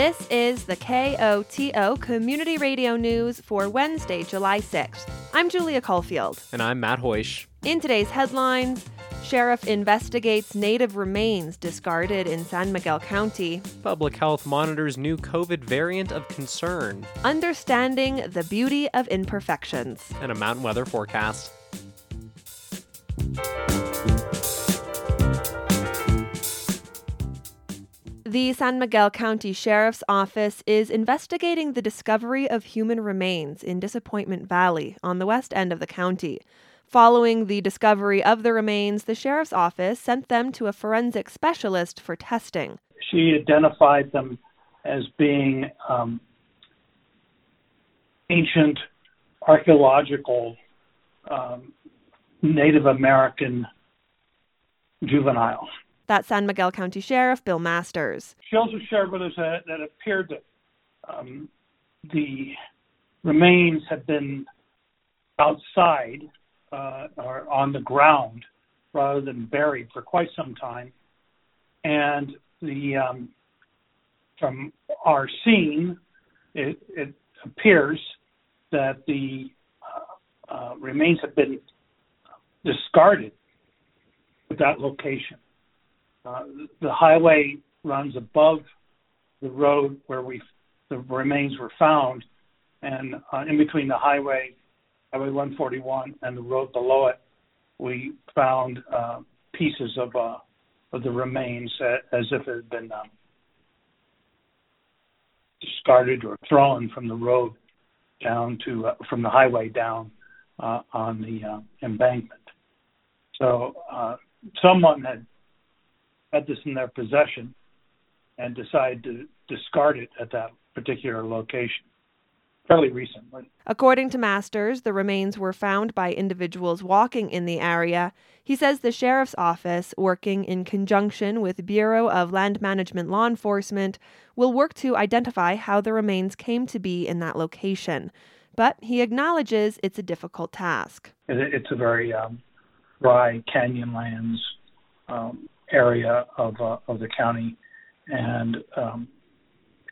This is the KOTO Community Radio News for Wednesday, July 6th. I'm Julia Caulfield. And I'm Matt Hoish. In today's headlines, Sheriff investigates native remains discarded in San Miguel County. Public health monitors new COVID variant of concern. Understanding the beauty of imperfections. And a mountain weather forecast. The San Miguel County Sheriff's Office is investigating the discovery of human remains in Disappointment Valley on the west end of the county. Following the discovery of the remains, the Sheriff's Office sent them to a forensic specialist for testing. She identified them as being um, ancient archaeological um, Native American juveniles. That's San Miguel County Sheriff Bill Masters. She also shared with us that, that it appeared that um, the remains had been outside uh, or on the ground rather than buried for quite some time. And the um, from our scene, it, it appears that the uh, uh, remains have been discarded at that location. Uh, the highway runs above the road where we the remains were found, and uh, in between the highway, Highway 141, and the road below it, we found uh, pieces of uh, of the remains as if it had been um, discarded or thrown from the road down to uh, from the highway down uh, on the uh, embankment. So uh, someone had had this in their possession and decided to discard it at that particular location fairly recently. According to Masters, the remains were found by individuals walking in the area. He says the sheriff's office, working in conjunction with Bureau of Land Management Law Enforcement, will work to identify how the remains came to be in that location. But he acknowledges it's a difficult task. It's a very um, dry canyonlands um, area of uh, of the county, and um,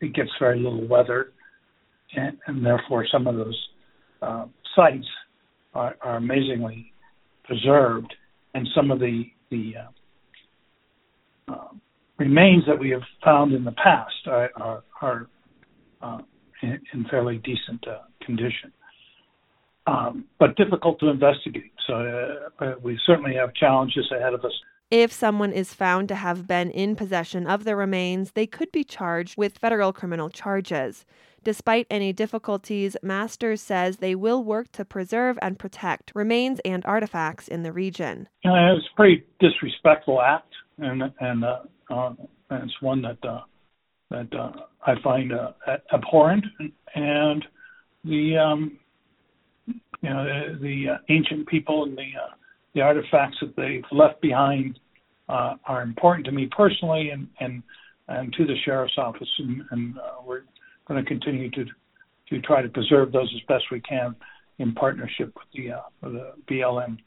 it gets very little weather, and, and therefore some of those uh, sites are, are, amazingly preserved, and some of the the uh, uh remains that we have found in the past are are, are uh, in, in, fairly decent uh, condition. Um, but difficult to investigate. So we certainly have challenges ahead of us if someone is found to have been in possession of the remains, they could be charged with federal criminal charges. Despite any difficulties, Masters says they will work to preserve and protect remains and artifacts in the region. You know, it's a pretty disrespectful act, and and, uh, uh, and it's one that uh, that uh, I find uh, abhorrent. And the um, you know the, the uh, ancient people and the the artifacts that they've left behind uh, are important to me personally and and and to the sheriff's office, and, and uh, we're going to continue to to try to preserve those as best we can in partnership with the uh, the BLM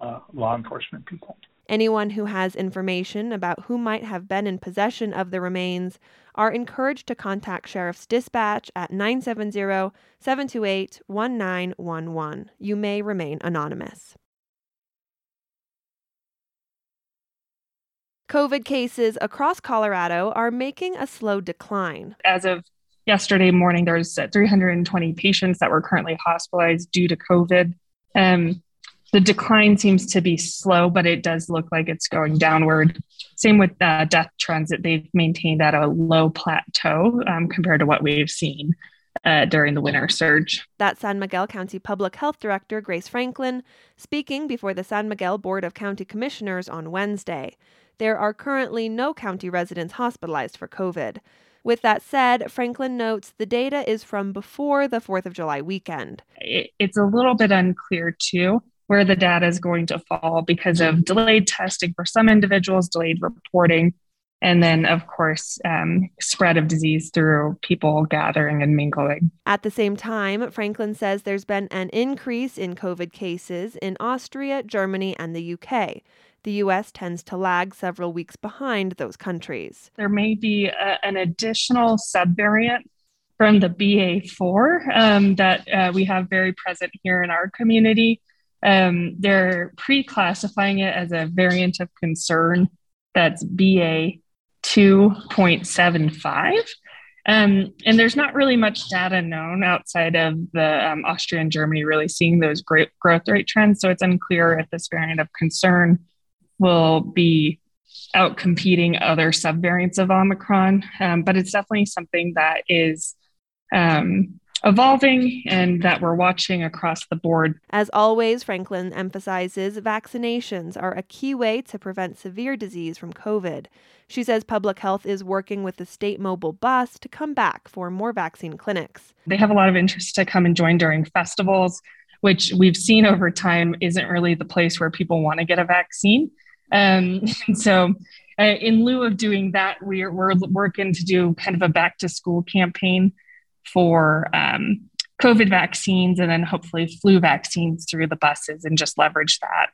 uh, law enforcement people. Anyone who has information about who might have been in possession of the remains are encouraged to contact Sheriff's Dispatch at 970 728 1911. You may remain anonymous. COVID cases across Colorado are making a slow decline. As of yesterday morning, there's 320 patients that were currently hospitalized due to COVID. Um, the decline seems to be slow, but it does look like it's going downward. Same with uh, death trends that they've maintained at a low plateau um, compared to what we've seen uh, during the winter surge. That's San Miguel County Public Health Director Grace Franklin speaking before the San Miguel Board of County Commissioners on Wednesday. There are currently no county residents hospitalized for COVID. With that said, Franklin notes the data is from before the 4th of July weekend. It's a little bit unclear, too, where the data is going to fall because of delayed testing for some individuals, delayed reporting, and then, of course, um, spread of disease through people gathering and mingling. At the same time, Franklin says there's been an increase in COVID cases in Austria, Germany, and the UK. The U.S. tends to lag several weeks behind those countries. There may be a, an additional subvariant from the BA4 um, that uh, we have very present here in our community. Um, they're pre classifying it as a variant of concern that's BA 2.75. Um, and there's not really much data known outside of the um, Austria and Germany really seeing those great growth rate trends. So it's unclear if this variant of concern will be out competing other subvariants of Omicron. Um, but it's definitely something that is um, evolving and that we're watching across the board. As always, Franklin emphasizes vaccinations are a key way to prevent severe disease from COVID. She says public health is working with the state mobile bus to come back for more vaccine clinics. They have a lot of interest to come and join during festivals, which we've seen over time isn't really the place where people want to get a vaccine. Um, and so, uh, in lieu of doing that, we're, we're working to do kind of a back to school campaign for um, COVID vaccines and then hopefully flu vaccines through the buses and just leverage that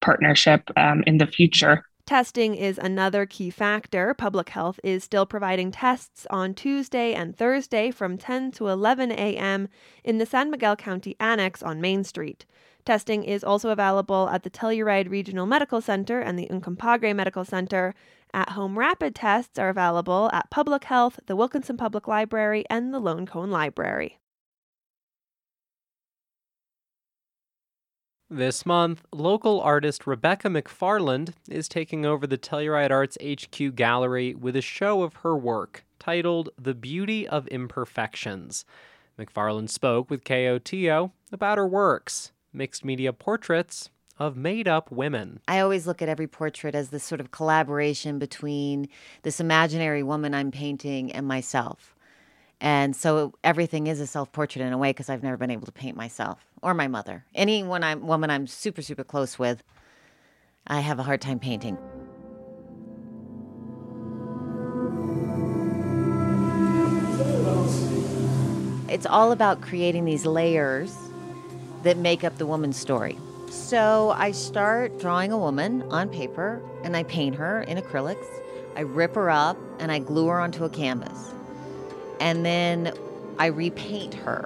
partnership um, in the future. Testing is another key factor. Public Health is still providing tests on Tuesday and Thursday from 10 to 11 a.m. in the San Miguel County Annex on Main Street. Testing is also available at the Telluride Regional Medical Center and the Uncompahgre Medical Center, at home rapid tests are available at Public Health, the Wilkinson Public Library, and the Lone Cone Library. This month, local artist Rebecca McFarland is taking over the Telluride Arts HQ gallery with a show of her work titled The Beauty of Imperfections. McFarland spoke with KOTO about her works, mixed media portraits, of made up women. I always look at every portrait as this sort of collaboration between this imaginary woman I'm painting and myself. And so everything is a self portrait in a way because I've never been able to paint myself or my mother. Anyone woman I'm super super close with, I have a hard time painting. It's all about creating these layers that make up the woman's story. So I start drawing a woman on paper and I paint her in acrylics. I rip her up and I glue her onto a canvas. And then I repaint her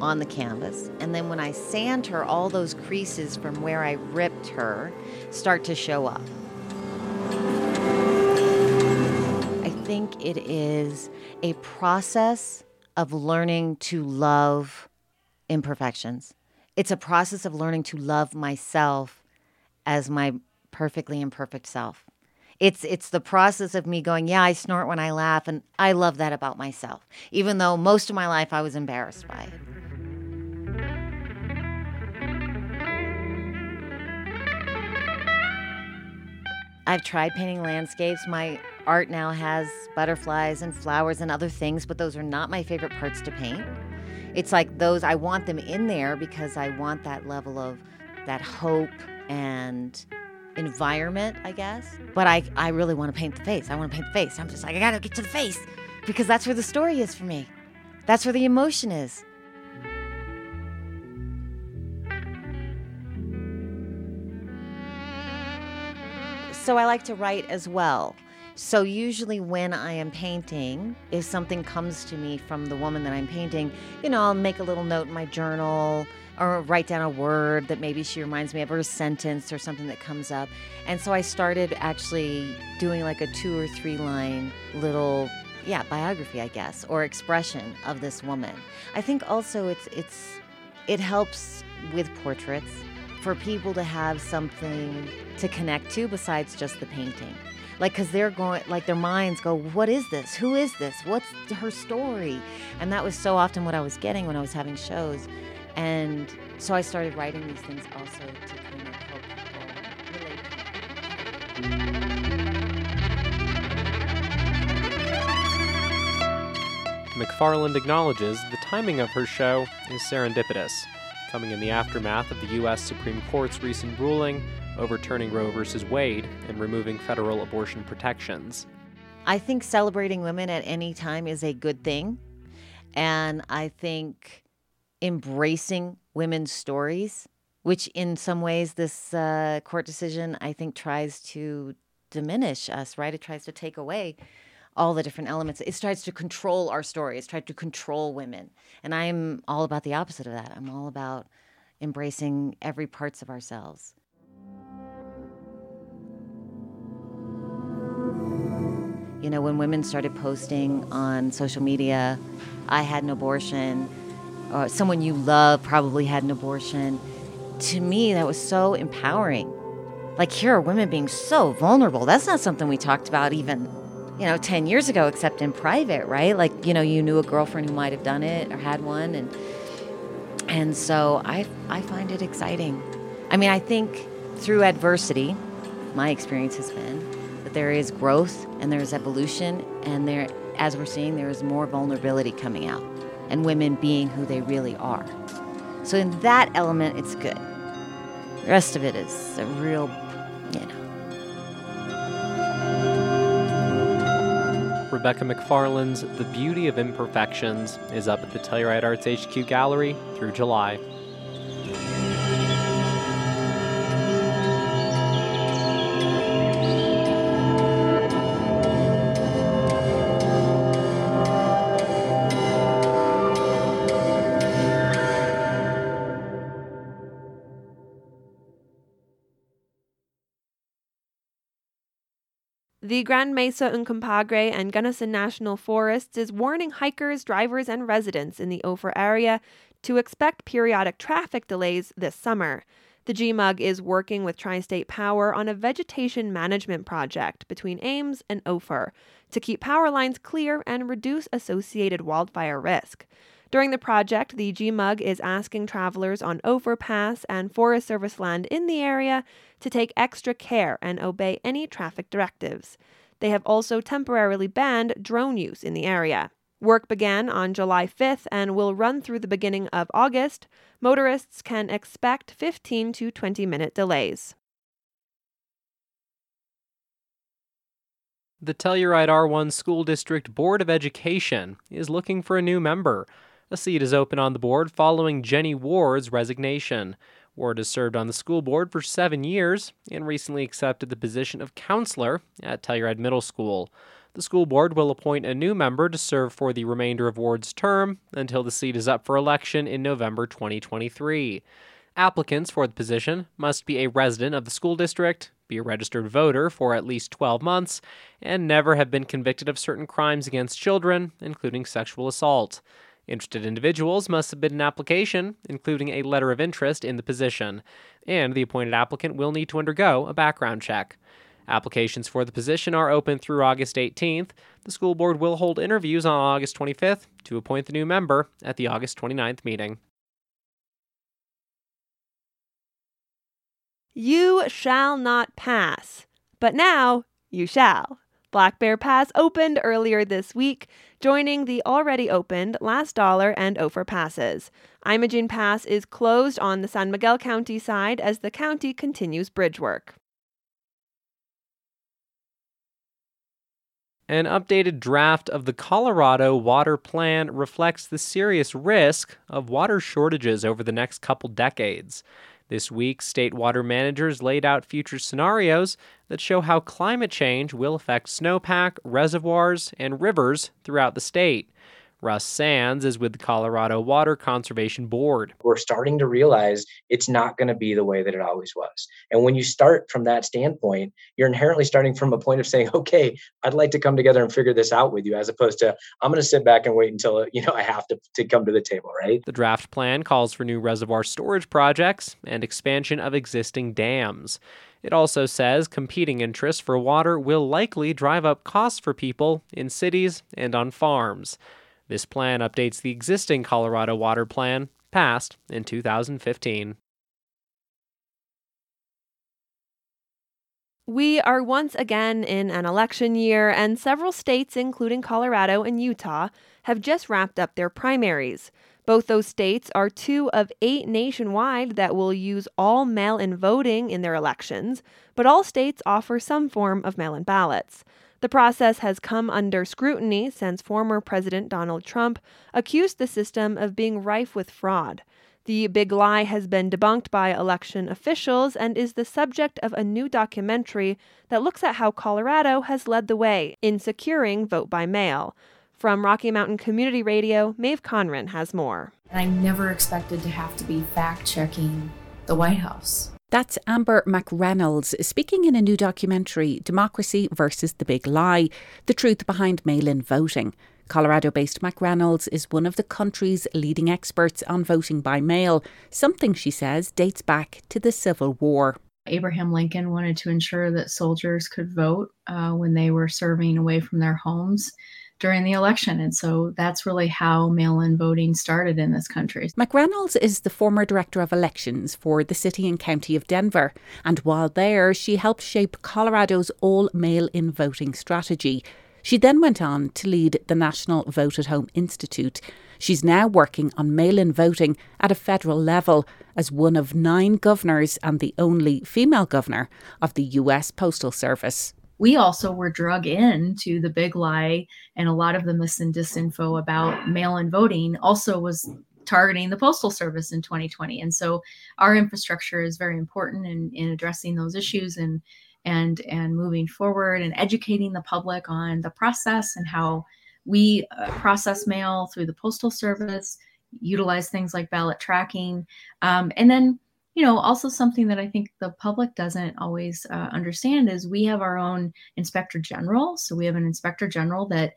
on the canvas. And then when I sand her, all those creases from where I ripped her start to show up. I think it is a process of learning to love imperfections it's a process of learning to love myself as my perfectly imperfect self. It's it's the process of me going, yeah, I snort when I laugh and I love that about myself. Even though most of my life I was embarrassed by it. I've tried painting landscapes. My art now has butterflies and flowers and other things, but those are not my favorite parts to paint it's like those I want them in there because I want that level of that hope and environment, I guess. But I I really want to paint the face. I want to paint the face. I'm just like I got to get to the face because that's where the story is for me. That's where the emotion is. So I like to write as well. So, usually, when I am painting, if something comes to me from the woman that I'm painting, you know, I'll make a little note in my journal or write down a word that maybe she reminds me of, or a sentence or something that comes up. And so I started actually doing like a two or three line little yeah biography i guess or expression of this woman. I think also it's it's it helps with portraits for people to have something to connect to besides just the painting. Like because they're going like their minds go what is this? Who is this? What's her story? And that was so often what i was getting when i was having shows and so i started writing these things also to kind of help people relate McFarland acknowledges the timing of her show is serendipitous, coming in the aftermath of the U.S. Supreme Court's recent ruling overturning Roe v. Wade and removing federal abortion protections. I think celebrating women at any time is a good thing. And I think embracing women's stories which in some ways this uh, court decision I think tries to diminish us, right? It tries to take away all the different elements. It tries to control our story. It's tried to control women. And I'm all about the opposite of that. I'm all about embracing every parts of ourselves. You know, when women started posting on social media, I had an abortion, or someone you love probably had an abortion, to me, that was so empowering. Like, here are women being so vulnerable. That's not something we talked about even, you know, 10 years ago, except in private, right? Like, you know, you knew a girlfriend who might have done it or had one. And, and so I, I find it exciting. I mean, I think through adversity, my experience has been that there is growth and there's evolution, and there, as we're seeing, there is more vulnerability coming out, and women being who they really are. So, in that element, it's good. The rest of it is a real, you know. Rebecca McFarland's The Beauty of Imperfections is up at the Telluride Arts HQ Gallery through July. The Grand Mesa Uncompahgre and Gunnison National Forests is warning hikers, drivers, and residents in the Ophir area to expect periodic traffic delays this summer. The GMUG is working with Tri State Power on a vegetation management project between Ames and Ophir to keep power lines clear and reduce associated wildfire risk. During the project, the GMUG is asking travelers on overpass and Forest Service land in the area to take extra care and obey any traffic directives. They have also temporarily banned drone use in the area. Work began on July 5th and will run through the beginning of August. Motorists can expect 15 to 20 minute delays. The Telluride R1 School District Board of Education is looking for a new member. A seat is open on the board following Jenny Ward's resignation. Ward has served on the school board for seven years and recently accepted the position of counselor at Telluride Middle School. The school board will appoint a new member to serve for the remainder of Ward's term until the seat is up for election in November 2023. Applicants for the position must be a resident of the school district, be a registered voter for at least 12 months, and never have been convicted of certain crimes against children, including sexual assault. Interested individuals must submit an application, including a letter of interest in the position, and the appointed applicant will need to undergo a background check. Applications for the position are open through August 18th. The school board will hold interviews on August 25th to appoint the new member at the August 29th meeting. You shall not pass, but now you shall. Black Bear Pass opened earlier this week, joining the already opened Last Dollar and Ophir Passes. Imogene Pass is closed on the San Miguel County side as the county continues bridge work. An updated draft of the Colorado Water Plan reflects the serious risk of water shortages over the next couple decades. This week, state water managers laid out future scenarios that show how climate change will affect snowpack, reservoirs, and rivers throughout the state. Russ Sands is with the Colorado Water Conservation Board. We're starting to realize it's not going to be the way that it always was. And when you start from that standpoint, you're inherently starting from a point of saying, okay, I'd like to come together and figure this out with you, as opposed to I'm going to sit back and wait until uh, you know I have to, to come to the table, right? The draft plan calls for new reservoir storage projects and expansion of existing dams. It also says competing interests for water will likely drive up costs for people in cities and on farms. This plan updates the existing Colorado Water Plan, passed in 2015. We are once again in an election year, and several states, including Colorado and Utah, have just wrapped up their primaries. Both those states are two of eight nationwide that will use all mail in voting in their elections, but all states offer some form of mail in ballots. The process has come under scrutiny since former President Donald Trump accused the system of being rife with fraud. The big lie has been debunked by election officials and is the subject of a new documentary that looks at how Colorado has led the way in securing vote by mail. From Rocky Mountain Community Radio, Maeve Conran has more. I never expected to have to be fact checking the White House. That's Amber McReynolds speaking in a new documentary, Democracy versus the Big Lie The Truth Behind Mail in Voting. Colorado based McReynolds is one of the country's leading experts on voting by mail, something she says dates back to the Civil War. Abraham Lincoln wanted to ensure that soldiers could vote uh, when they were serving away from their homes during the election. And so that's really how mail in voting started in this country. McReynolds is the former director of elections for the city and county of Denver. And while there, she helped shape Colorado's all mail in voting strategy. She then went on to lead the National Vote at Home Institute. She's now working on mail in voting at a federal level as one of nine governors and the only female governor of the US Postal Service we also were drug into the big lie and a lot of the mis and disinfo about mail-in voting also was targeting the postal service in 2020 and so our infrastructure is very important in, in addressing those issues and and and moving forward and educating the public on the process and how we uh, process mail through the postal service utilize things like ballot tracking. Um, and then you know, also something that I think the public doesn't always uh, understand is we have our own inspector general. So we have an inspector general that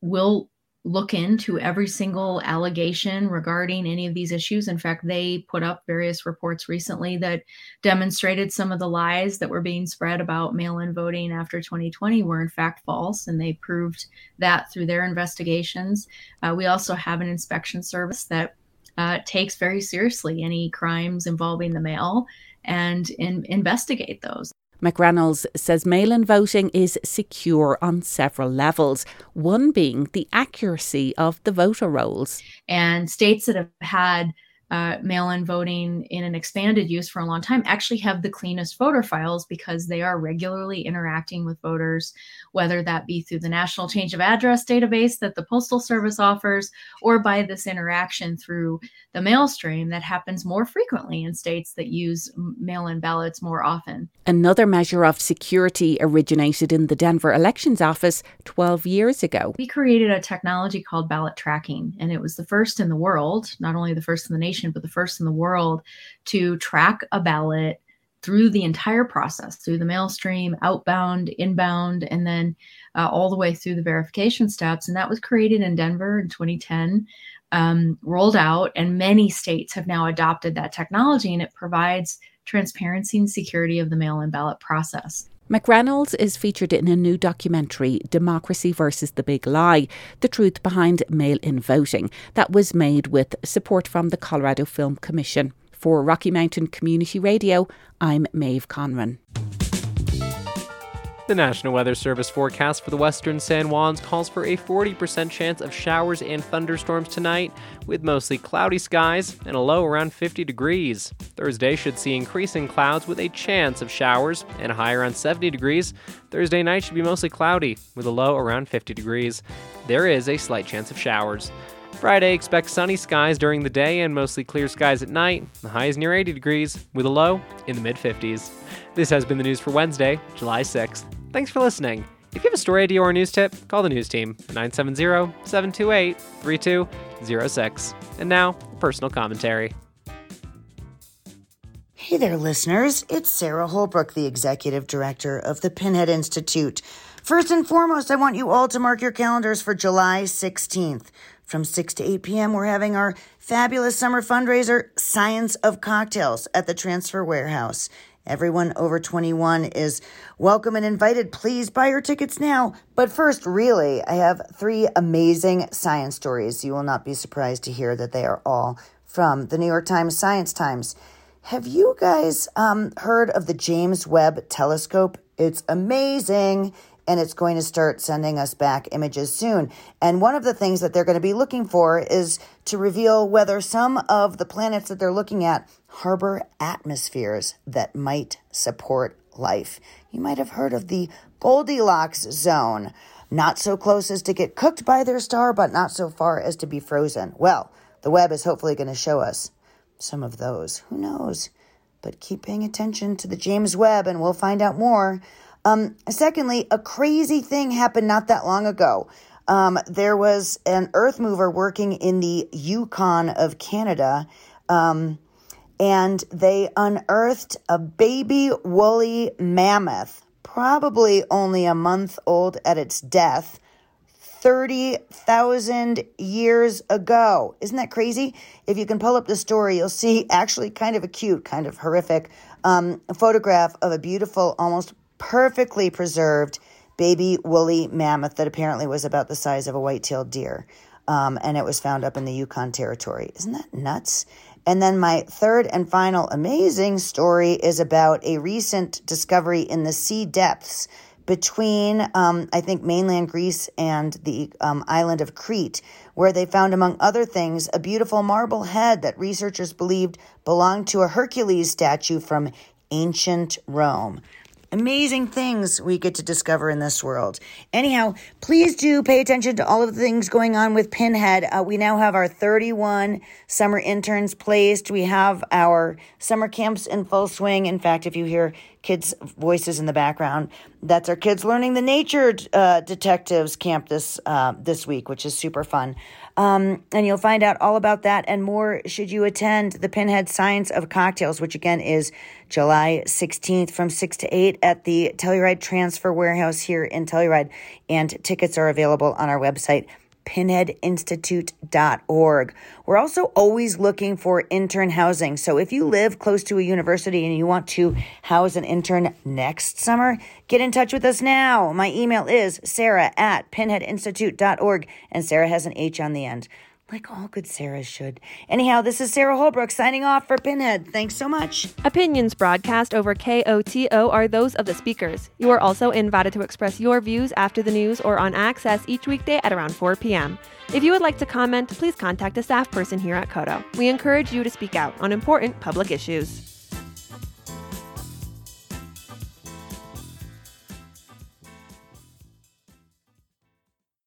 will look into every single allegation regarding any of these issues. In fact, they put up various reports recently that demonstrated some of the lies that were being spread about mail in voting after 2020 were in fact false, and they proved that through their investigations. Uh, we also have an inspection service that uh, takes very seriously any crimes involving the mail and in, investigate those. McReynolds says mail in voting is secure on several levels, one being the accuracy of the voter rolls. And states that have had uh, mail in voting in an expanded use for a long time actually have the cleanest voter files because they are regularly interacting with voters, whether that be through the National Change of Address database that the Postal Service offers or by this interaction through the mail stream that happens more frequently in states that use mail in ballots more often. Another measure of security originated in the Denver Elections Office 12 years ago. We created a technology called ballot tracking, and it was the first in the world, not only the first in the nation nation, but the first in the world to track a ballot through the entire process, through the mail stream, outbound, inbound, and then uh, all the way through the verification steps. And that was created in Denver in 2010, um, rolled out, and many states have now adopted that technology, and it provides transparency and security of the mail in ballot process. McReynolds is featured in a new documentary, Democracy versus the Big Lie The Truth Behind Mail in Voting, that was made with support from the Colorado Film Commission. For Rocky Mountain Community Radio, I'm Maeve Conran. The National Weather Service forecast for the western San Juans calls for a 40% chance of showers and thunderstorms tonight, with mostly cloudy skies and a low around 50 degrees. Thursday should see increasing clouds with a chance of showers and a high around 70 degrees. Thursday night should be mostly cloudy, with a low around 50 degrees. There is a slight chance of showers. Friday, expect sunny skies during the day and mostly clear skies at night. The high is near 80 degrees, with a low in the mid 50s. This has been the news for Wednesday, July 6th. Thanks for listening. If you have a story idea or a news tip, call the news team 970 728 3206. And now, personal commentary. Hey there, listeners. It's Sarah Holbrook, the executive director of the Pinhead Institute. First and foremost, I want you all to mark your calendars for July 16th. From 6 to 8 p.m., we're having our fabulous summer fundraiser, Science of Cocktails, at the Transfer Warehouse. Everyone over 21 is welcome and invited. Please buy your tickets now. But first, really, I have three amazing science stories. You will not be surprised to hear that they are all from the New York Times Science Times. Have you guys um, heard of the James Webb Telescope? It's amazing and it's going to start sending us back images soon. And one of the things that they're going to be looking for is to reveal whether some of the planets that they're looking at harbor atmospheres that might support life. You might have heard of the Goldilocks zone. Not so close as to get cooked by their star, but not so far as to be frozen. Well, the Webb is hopefully going to show us some of those. Who knows? But keep paying attention to the James Webb and we'll find out more. Um, secondly, a crazy thing happened not that long ago. Um, there was an earth mover working in the Yukon of Canada, um, and they unearthed a baby woolly mammoth, probably only a month old at its death, 30,000 years ago. Isn't that crazy? If you can pull up the story, you'll see actually kind of a cute, kind of horrific um, photograph of a beautiful, almost perfectly preserved baby woolly mammoth that apparently was about the size of a white tailed deer. Um, and it was found up in the Yukon Territory. Isn't that nuts? And then my third and final amazing story is about a recent discovery in the sea depths between, um, I think, mainland Greece and the um, island of Crete, where they found, among other things, a beautiful marble head that researchers believed belonged to a Hercules statue from ancient Rome amazing things we get to discover in this world. Anyhow, please do pay attention to all of the things going on with Pinhead. Uh, we now have our 31 summer interns placed. We have our summer camps in full swing. In fact, if you hear kids' voices in the background, that's our kids learning the nature uh, detectives camp this uh, this week, which is super fun. Um, and you'll find out all about that and more should you attend the Pinhead Science of Cocktails, which again is July 16th from 6 to 8 at the Telluride Transfer Warehouse here in Telluride. And tickets are available on our website, pinheadinstitute.org. We're also always looking for intern housing. So if you live close to a university and you want to house an intern next summer, get in touch with us now. My email is sarah at pinheadinstitute.org, and Sarah has an H on the end like all good Sarahs should. Anyhow, this is Sarah Holbrook signing off for Pinhead. Thanks so much. Opinions broadcast over KOTO are those of the speakers. You are also invited to express your views after the news or on Access each weekday at around 4 p.m. If you would like to comment, please contact a staff person here at KOTO. We encourage you to speak out on important public issues.